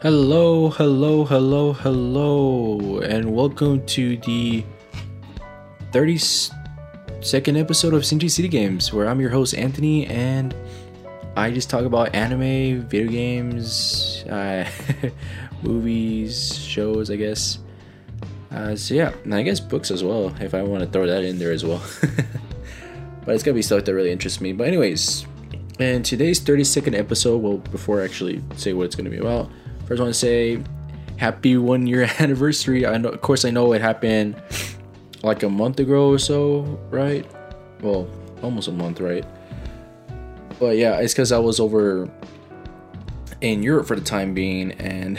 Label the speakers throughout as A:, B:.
A: Hello, hello, hello, hello, and welcome to the 32nd episode of Sinji City Games, where I'm your host Anthony, and I just talk about anime, video games, uh, movies, shows, I guess. Uh, so yeah, and I guess books as well, if I want to throw that in there as well. but it's gotta be stuff that really interests me. But anyways, and today's 32nd episode, well, before I actually say what it's gonna be about. First, I want to say happy one year anniversary. I know, of course, I know it happened like a month ago or so, right? Well, almost a month, right? But yeah, it's because I was over in Europe for the time being, and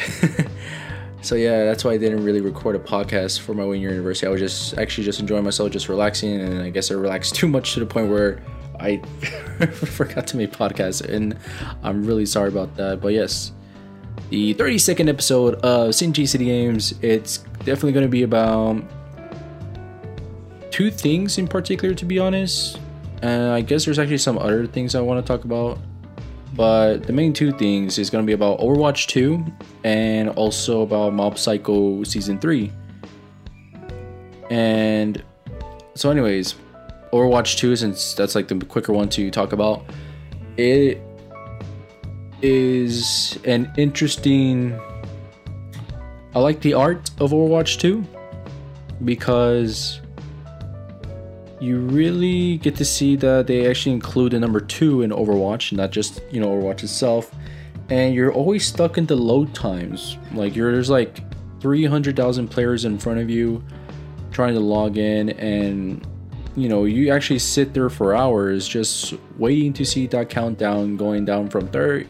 A: so yeah, that's why I didn't really record a podcast for my one year anniversary. I was just actually just enjoying myself, just relaxing, and I guess I relaxed too much to the point where I forgot to make podcasts, and I'm really sorry about that. But yes, the 32nd episode of Sinji City Games. It's definitely going to be about two things in particular, to be honest. And I guess there's actually some other things I want to talk about. But the main two things is going to be about Overwatch 2 and also about Mob Psycho Season 3. And so, anyways, Overwatch 2, since that's like the quicker one to talk about, it is an interesting. I like the art of Overwatch 2 because you really get to see that they actually include the number two in Overwatch, not just you know Overwatch itself. And you're always stuck into load times. Like you're there's like 300,000 players in front of you trying to log in, and you know you actually sit there for hours just waiting to see that countdown going down from 30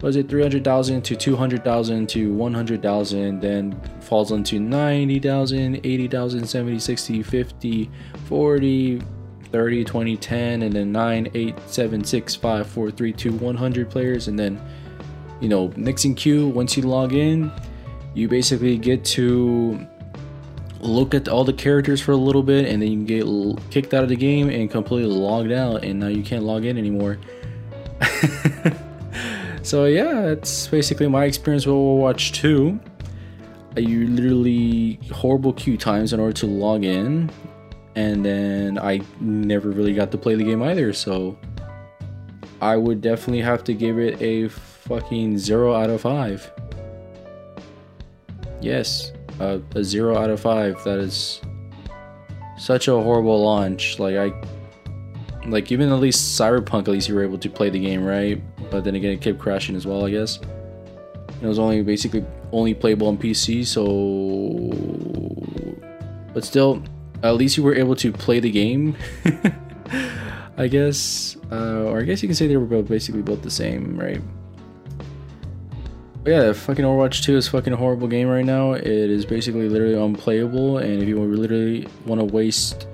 A: was it 300,000 to 200,000 to 100,000, then falls into 90,000, 80,000, 70, 60, 50, 40, 30, 20, 10, and then 9, 8, 7, 6, 5, 4, 3, 2, 100 players. And then, you know, Nixon queue, once you log in, you basically get to look at all the characters for a little bit, and then you get kicked out of the game and completely logged out, and now you can't log in anymore. So yeah, it's basically my experience with Overwatch 2. You literally horrible queue times in order to log in, and then I never really got to play the game either. So I would definitely have to give it a fucking zero out of five. Yes, a zero out of five. That is such a horrible launch. Like I like even at least Cyberpunk, at least you were able to play the game, right? But then again, it kept crashing as well, I guess. it was only basically only playable on PC, so. But still, at least you were able to play the game. I guess, uh, or I guess you can say they were both basically both the same, right? But yeah, fucking Overwatch 2 is fucking a horrible game right now. It is basically literally unplayable, and if you literally want to waste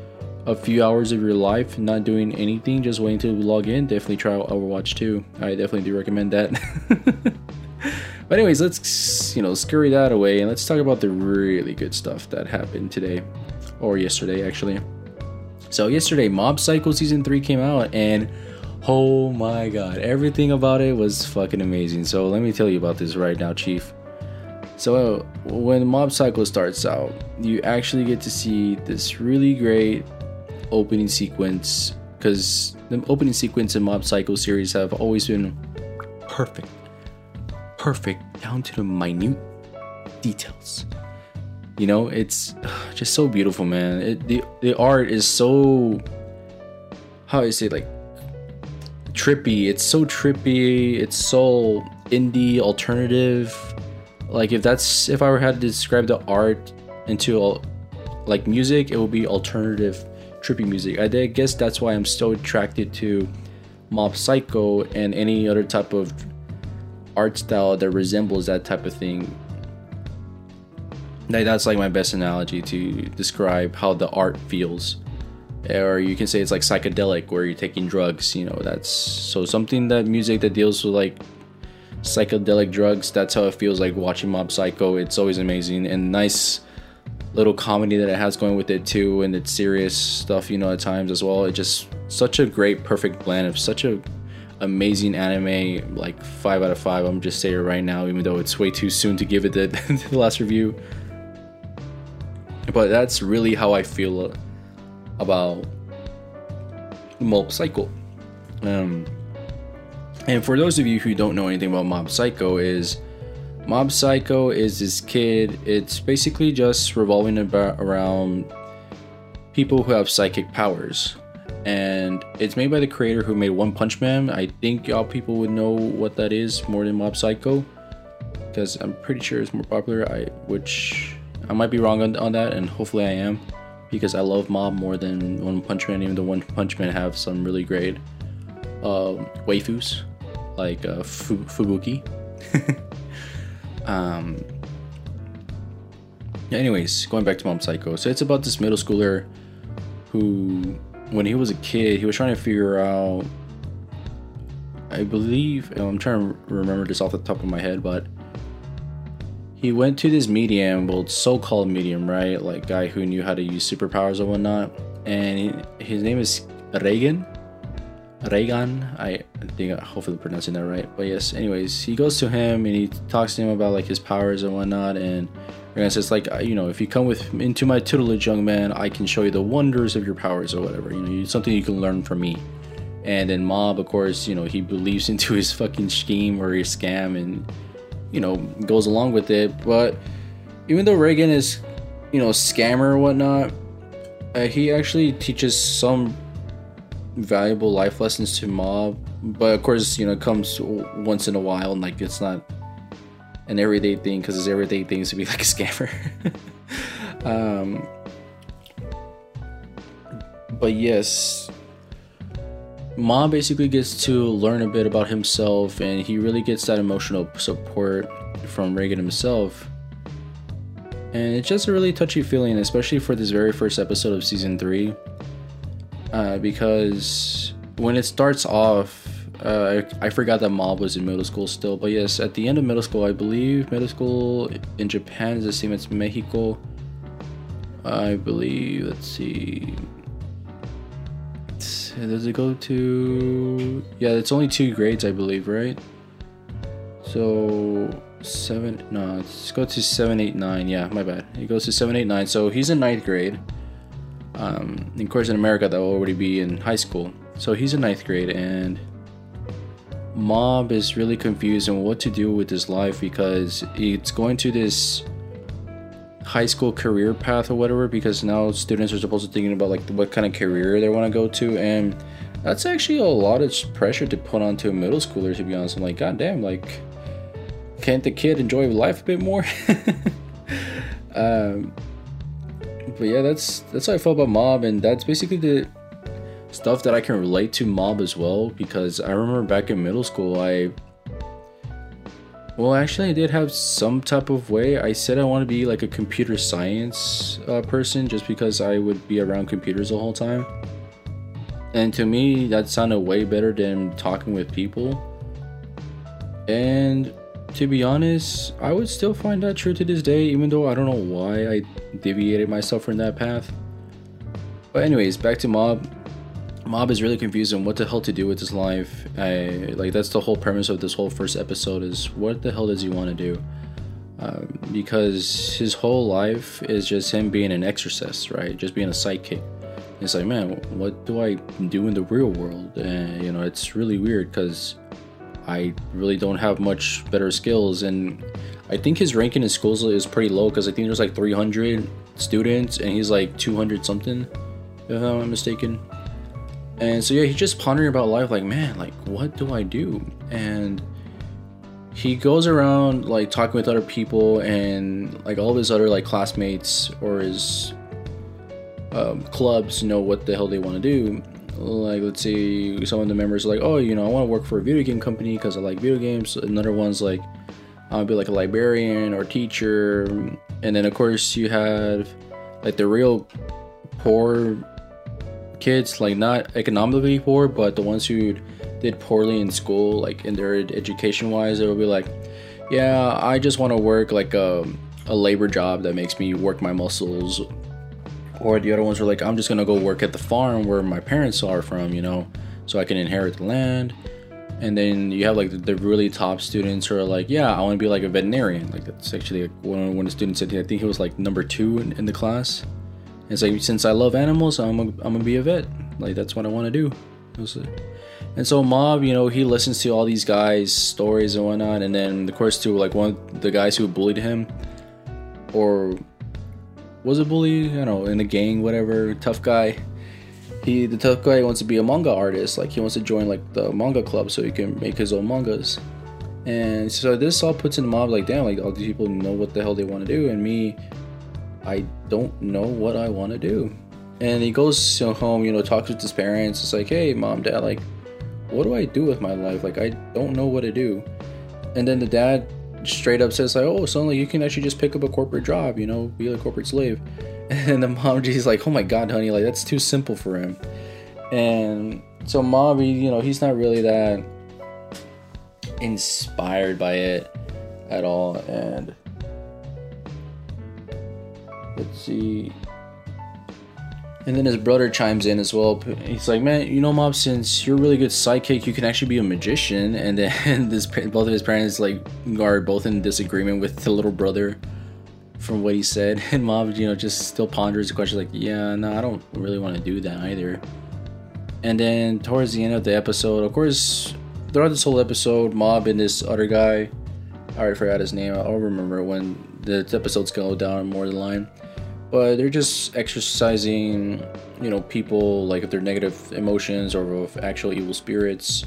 A: a few hours of your life not doing anything, just waiting to log in, definitely try Overwatch 2. I definitely do recommend that. but anyways, let's you know scurry that away and let's talk about the really good stuff that happened today or yesterday actually. So yesterday, Mob Psycho season three came out and. Oh my god, everything about it was fucking amazing. So let me tell you about this right now, Chief. So when Mob Psycho starts out, you actually get to see this really great opening sequence because the opening sequence in Mob Psycho series have always been perfect, perfect down to the minute details. You know, it's just so beautiful, man. It, the the art is so how do I say like trippy. It's so trippy. It's so indie alternative. Like if that's if I were had to describe the art into like music, it would be alternative trippy music. I guess that's why I'm so attracted to Mob Psycho and any other type of art style that resembles that type of thing. Like that's like my best analogy to describe how the art feels. Or you can say it's like psychedelic where you're taking drugs, you know, that's so something that music that deals with like psychedelic drugs, that's how it feels like watching Mob Psycho. It's always amazing and nice little comedy that it has going with it too, and it's serious stuff, you know, at times as well. It's just such a great, perfect blend of such a amazing anime, like five out of five. I'm just saying right now, even though it's way too soon to give it the, the last review. But that's really how I feel about Mob Psycho. Um, and for those of you who don't know anything about Mob Psycho, is Mob Psycho is this kid. It's basically just revolving about around people who have psychic powers and it's made by the creator who made One Punch Man. I think y'all people would know what that is more than Mob Psycho, because I'm pretty sure it's more popular. I which I might be wrong on, on that, and hopefully I am, because I love Mob more than One Punch Man. Even though One Punch Man have some really great uh, waifus like uh, Fubuki. um. Anyways, going back to Mob Psycho. So it's about this middle schooler who when he was a kid, he was trying to figure out. I believe I'm trying to remember this off the top of my head, but he went to this medium, well, so-called medium, right? Like guy who knew how to use superpowers and whatnot. And his name is Reigen. Reigen, I think I hopefully pronouncing that right. But yes, anyways, he goes to him and he talks to him about like his powers and whatnot, and and says like, you know, if you come with into my tutelage, young man, I can show you the wonders of your powers or whatever. You know, something you can learn from me. And then Mob, of course, you know, he believes into his fucking scheme or his scam and, you know, goes along with it. But even though Reigen is, you know, scammer or whatnot, uh, he actually teaches some valuable life lessons to Mob. But of course, you know, it comes once in a while and like it's not an everyday thing because his everyday thing is to be like a scammer. um, but yes, Mob basically gets to learn a bit about himself, and he really gets that emotional support from Reigen himself. And it's just a really touchy feeling, especially for this very first episode of season three, uh, because when it starts off, uh, I, I forgot that Mob was in middle school still, but yes, at the end of middle school, I believe middle school in Japan is the same as Mexico. I believe. Let's see. Does it go to? Yeah, it's only two grades, I believe, right? So seven. No, let's go to seven, eight, nine. Yeah, my bad. It goes to seven, eight, nine. So he's in ninth grade. Um, of course, in America, that will already be in high school. So he's in ninth grade, and Mob is really confused on what to do with his life because it's going to this high school career path or whatever because now students are supposed to thinking about like what kind of career they want to go to and that's actually a lot of pressure to put onto a middle schooler to be honest i'm like god damn like can't the kid enjoy life a bit more um but yeah that's that's how i felt about mob and that's basically the stuff that I can relate to mob as well because I remember back in middle school I well actually I did have some type of way. I said I want to be like a computer science uh, person just because I would be around computers the whole time. And to me that sounded way better than talking with people. And to be honest I would still find that true to this day even though I don't know why I deviated myself from that path but anyways back to mob Mob is really confused on what the hell to do with his life. I like that's the whole premise of this whole first episode is what the hell does he want to do? Um, because his whole life is just him being an exorcist, right? Just being a psychic. It's like, man, what do I do in the real world? And you know, it's really weird because I really don't have much better skills, and I think his ranking in schools is pretty low because I think there's like 300 students, and he's like 200 something, if I'm not mistaken. And so yeah, he's just pondering about life, like, man, like what do I do? And he goes around like talking with other people and like all of his other like classmates or his um, clubs know what the hell they want to do. Like let's say some of the members are like, oh, you know, I want to work for a video game company because I like video games. Another one's like, I'll be like a librarian or teacher. And then of course you have like the real poor kids, like not economically poor, but the ones who did poorly in school, like in their education wise, they would be like, yeah, I just want to work like a, a labor job that makes me work my muscles. Or the other ones were like, I'm just gonna go work at the farm where my parents are from, you know, so I can inherit the land. and then you have like the, the really top students who are like, yeah, I want to be like a veterinarian. Like that's actually like one when the student said, I think he was like number two in, in the class. And it's like since I love animals, I'm a, I'm gonna be a vet. Like that's what I want to do. And so Mob, you know, he listens to all these guys' stories and whatnot, and then of course to like one of the guys who bullied him, or was a bully? you know, in the gang, whatever, tough guy. He the tough guy wants to be a manga artist like he wants to join like the manga club so he can make his own mangas. And so this all puts in the mob like damn like all these people know what the hell they want to do and me i don't know what i want to do. And he goes home you know talks with his parents. It's like hey mom dad like what do i do with my life? Like i don't know what to do. And then the dad straight up says like oh like you can actually just pick up a corporate job you know be a corporate slave. And the mom she's like oh my god honey like that's too simple for him. And so mob you know he's not really that inspired by it at all. And let's see and then his brother chimes in as well. He's like, "Man, you know, Mob, since you're a really good psychic, you can actually be a magician." And then this, both of his parents like are both in disagreement with the little brother from what he said. And Mob, you know, just still ponders the question, like, "Yeah, no, I don't really want to do that either." And then towards the end of the episode, of course, throughout this whole episode, Mob and this other guy, I already forgot his name. I'll remember when the episodes go down more the line but they're just exorcising you know people like if they're negative emotions or actual evil spirits.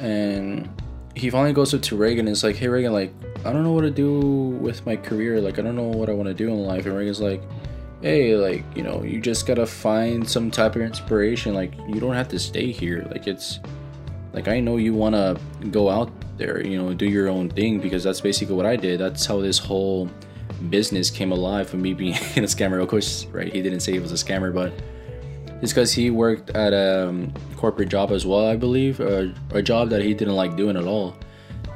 A: And he finally goes up to reigen and is like hey reigen like i don't know what to do with my career. Like i don't know what i want to do in life. And reigen's like hey like you know you just gotta find some type of inspiration. Like you don't have to stay here. Like it's like i know you want to go out there you know do your own thing because that's basically what i did. That's how this whole business came alive for me being in a scammer. Of course, right? He didn't say he was a scammer, but it's because he worked at a um, corporate job as well, I believe, a, a job that he didn't like doing at all.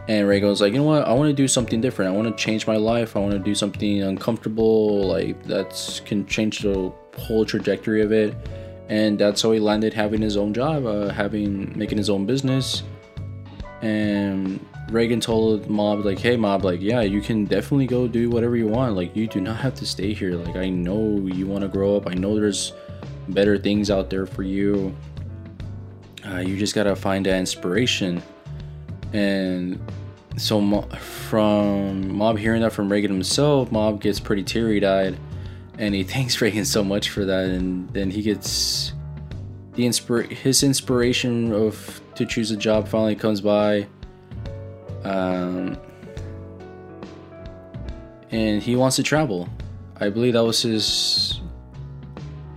A: And Reigen was like, you know what? I want to do something different. I want to change my life. I want to do something uncomfortable, like that can change the whole trajectory of it. And that's how he landed having his own job, uh, having making his own business, and Reigen told Mob like, "Hey, Mob, like, yeah, you can definitely go do whatever you want. Like, you do not have to stay here. Like, I know you want to grow up. I know there's better things out there for you. Uh, you just gotta find that inspiration." And so, from Mob hearing that from Reigen himself, Mob gets pretty teary-eyed, and he thanks Reigen so much for that. And then he gets the inspir his inspiration of to choose a job finally comes by um, and he wants to travel. I believe that was his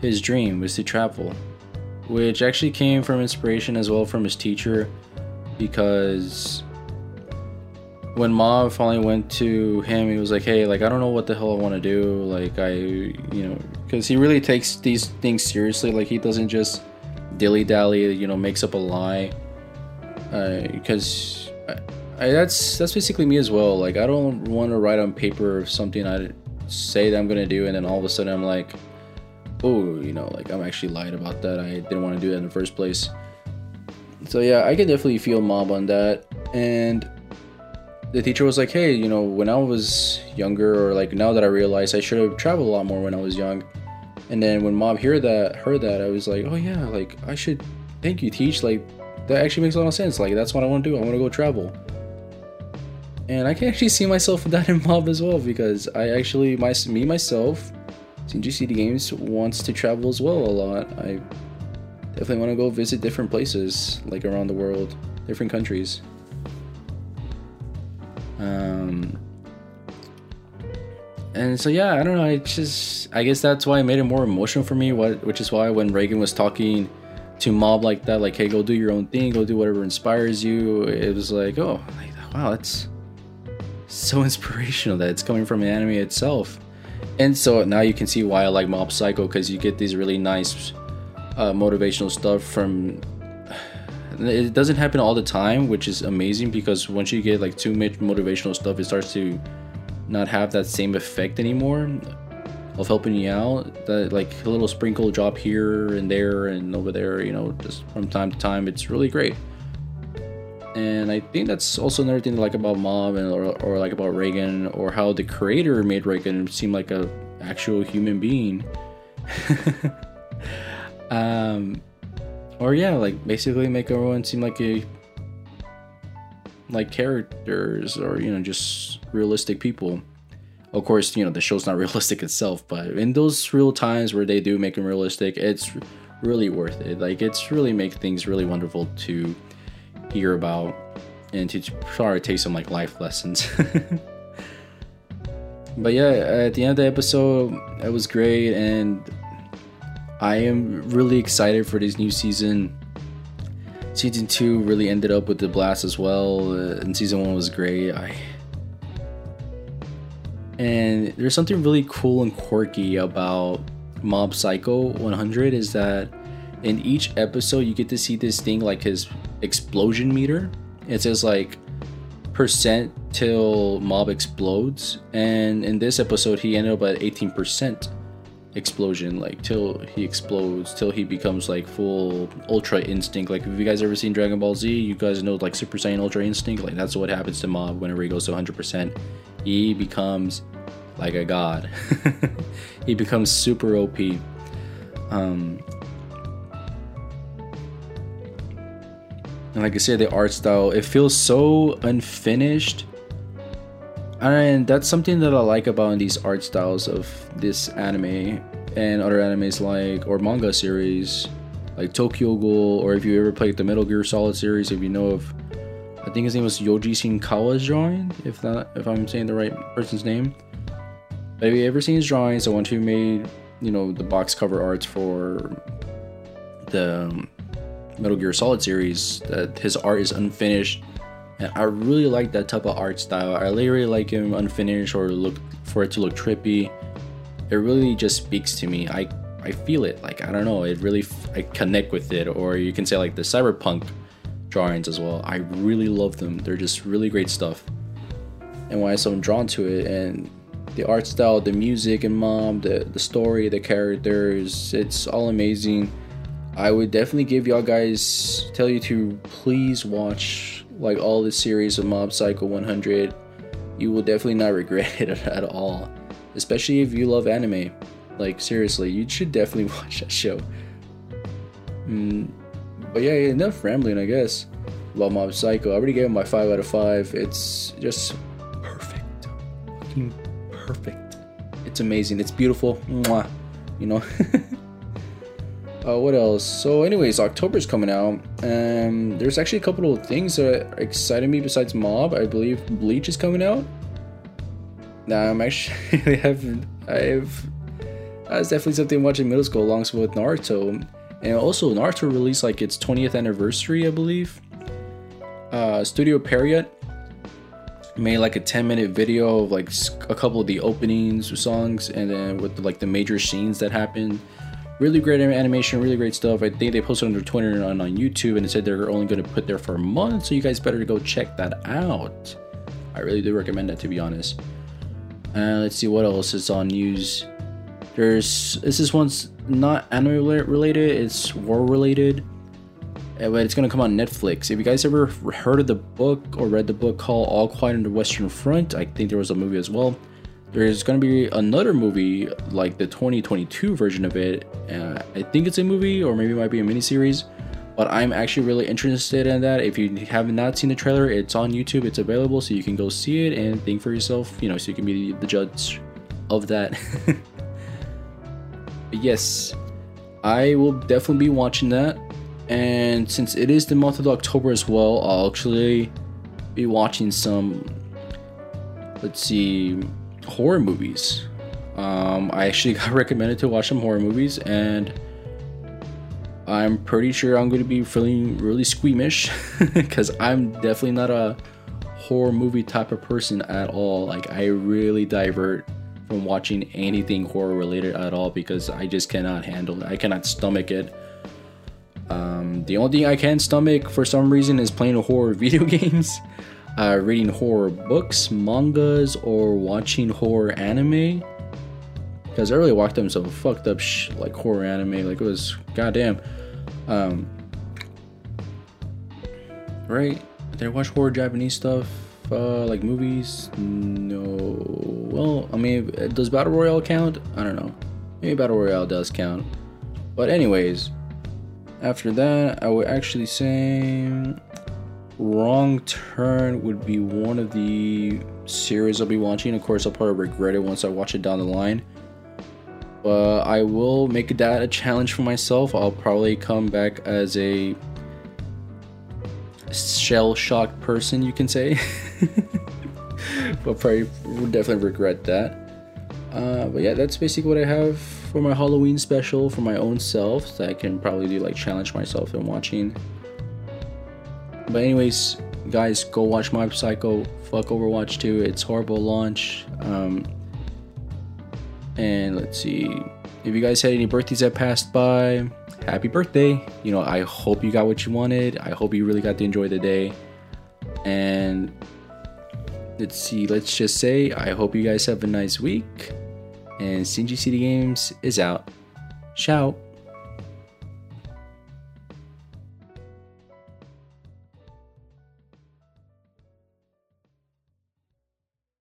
A: his dream was to travel, which actually came from inspiration as well from his teacher, because when Mob finally went to him, he was like, "Hey, like I don't know what the hell I want to do. Like I, you know, because he really takes these things seriously. Like he doesn't just dilly dally, you know, makes up a lie. Because uh, I, that's that's basically me as well. Like I don't want to write on paper something I say that I'm gonna do, and then all of a sudden I'm like, oh, you know, like I'm actually lied about that. I didn't want to do that in the first place. So yeah, I can definitely feel mob on that. And the teacher was like, hey, you know, when I was younger, or like now that I realize I should have traveled a lot more when I was young. And then when mob heard that, heard that, I was like, oh yeah, like I should. Thank you, teach. Like that actually makes a lot of sense. Like that's what I want to do. I want to go travel and I can actually see myself in that in Mob as well because I actually my me myself, CGCD Games wants to travel as well a lot. I definitely want to go visit different places like around the world, different countries. Um, and so yeah, I don't know. I just I guess that's why it made it more emotional for me. What which is why when Reigen was talking to Mob like that, like hey, go do your own thing, go do whatever inspires you. It was like oh, wow, that's so inspirational that it's coming from an anime itself. And so now you can see why I like Mob Psycho because you get these really nice uh, motivational stuff from. It doesn't happen all the time, which is amazing because once you get like too much motivational stuff, it starts to not have that same effect anymore of helping you out. That like a little sprinkle drop here and there and over there, you know, just from time to time, it's really great. And I think that's also another thing like about Mob and or, or like about Reigen or how the creator made Reigen seem like a actual human being. um, or yeah, like basically make everyone seem like a like characters or you know just realistic people. Of course, you know the show's not realistic itself, but in those real times where they do make them realistic, it's really worth it. Like it's really make things really wonderful to hear about and to try to take some like life lessons. but yeah, at the end of the episode, it was great, and I am really excited for this new season. Season two really ended up with the blast as well, uh, and season one was great. I and there's something really cool and quirky about Mob Psycho 100 is that in each episode you get to see this thing like his explosion meter. It says like percent till mob explodes, and in this episode he ended up at 18% explosion, like till he explodes, till he becomes like full Ultra Instinct. Like, if you guys ever seen Dragon Ball Z, you guys know like Super Saiyan Ultra Instinct. Like, that's what happens to Mob whenever he goes to 100%. He becomes like a god. he becomes super OP. Um, and like I said, the art style it feels so unfinished, and that's something that I like about these art styles of this anime and other animes like or manga series like Tokyo Ghoul, or if you ever played the Metal Gear Solid series, if you know of, I think his name was Yoji Shinkawa's drawing, if that if I'm saying the right person's name. But have you ever seen his drawings? The one who made, you know, the box cover arts for the um, Metal Gear Solid series, that his art is unfinished. And I really like that type of art style. I literally like him unfinished or look for it to look trippy. It really just speaks to me. I I feel it. Like I don't know. It really I connect with it. Or you can say like the cyberpunk drawings as well. I really love them. They're just really great stuff. And why I'm so drawn to it and the art style, the music and Mob, the the story, the characters, it's all amazing. I would definitely give y'all guys tell you to please watch like all the series of Mob Psycho 100. You will definitely not regret it at all, especially if you love anime. Like seriously, you should definitely watch that show. Mm, but yeah, enough rambling, I guess, about Mob Psycho. I already gave it my five out of five. It's just perfect, fucking perfect. It's amazing. It's beautiful. Mwah. You know. uh, what else? So, anyways, October's coming out, and there's actually a couple of things that excited me besides Mob. I believe Bleach is coming out. Now, I'm actually have I've that's definitely something I'm watching middle school along with Naruto, and also Naruto released like its 20th anniversary, I believe. Uh, Studio Pierrot made like a 10 minute video of like a couple of the openings songs and then with like the major scenes that happened really great animation really great stuff. I think they posted on their twitter on, on youtube and it said they're only going to put there for a month so you guys better go check that out. I really do recommend that to be honest. Uh, let's see what else is on news. There's this is one's not anime related it's war related uh, but it's gonna come on Netflix. If you guys ever heard of the book or read the book called All Quiet on the Western Front, I think there was a movie as well. There's gonna be another movie like the 2022 version of it. Uh, I think it's a movie or maybe it might be a miniseries. But I'm actually really interested in that. If you have not seen the trailer, it's on YouTube. It's available, so you can go see it and think for yourself. You know, so you can be the judge of that. yes, I will definitely be watching that and since it is the month of October as well, I'll actually be watching some, let's see, horror movies. Um, I actually got recommended to watch some horror movies, and I'm pretty sure I'm going to be feeling really squeamish because I'm definitely not a horror movie type of person at all. Like, I really divert from watching anything horror related at all because I just cannot handle it. I cannot stomach it. Um, the only thing I can stomach for some reason is playing horror video games, uh, reading horror books, mangas, or watching horror anime. Because I really watched them some fucked up sh- like horror anime, like it was goddamn. Um, right? did I watch horror Japanese stuff? Uh, like movies? No. Well, I mean, does Battle Royale count? I don't know. Maybe Battle Royale does count. But anyways, after that, I would actually say Wrong Turn would be one of the series I'll be watching. Of course, I'll probably regret it once I watch it down the line. But I will make that a challenge for myself. I'll probably come back as a shell shocked person, you can say. but probably would definitely regret that. Uh, but yeah, that's basically what I have for my Halloween special for my own self that I can probably do like challenge myself in watching. But anyways, guys, go watch Mob Psycho. Fuck Overwatch 2. It's horrible launch. Um, and let's see. If you guys had any birthdays that passed by, happy birthday. You know, I hope you got what you wanted. I hope you really got to enjoy the day. And let's see, let's just say I hope you guys have a nice week. And CNG City Games is out. Ciao.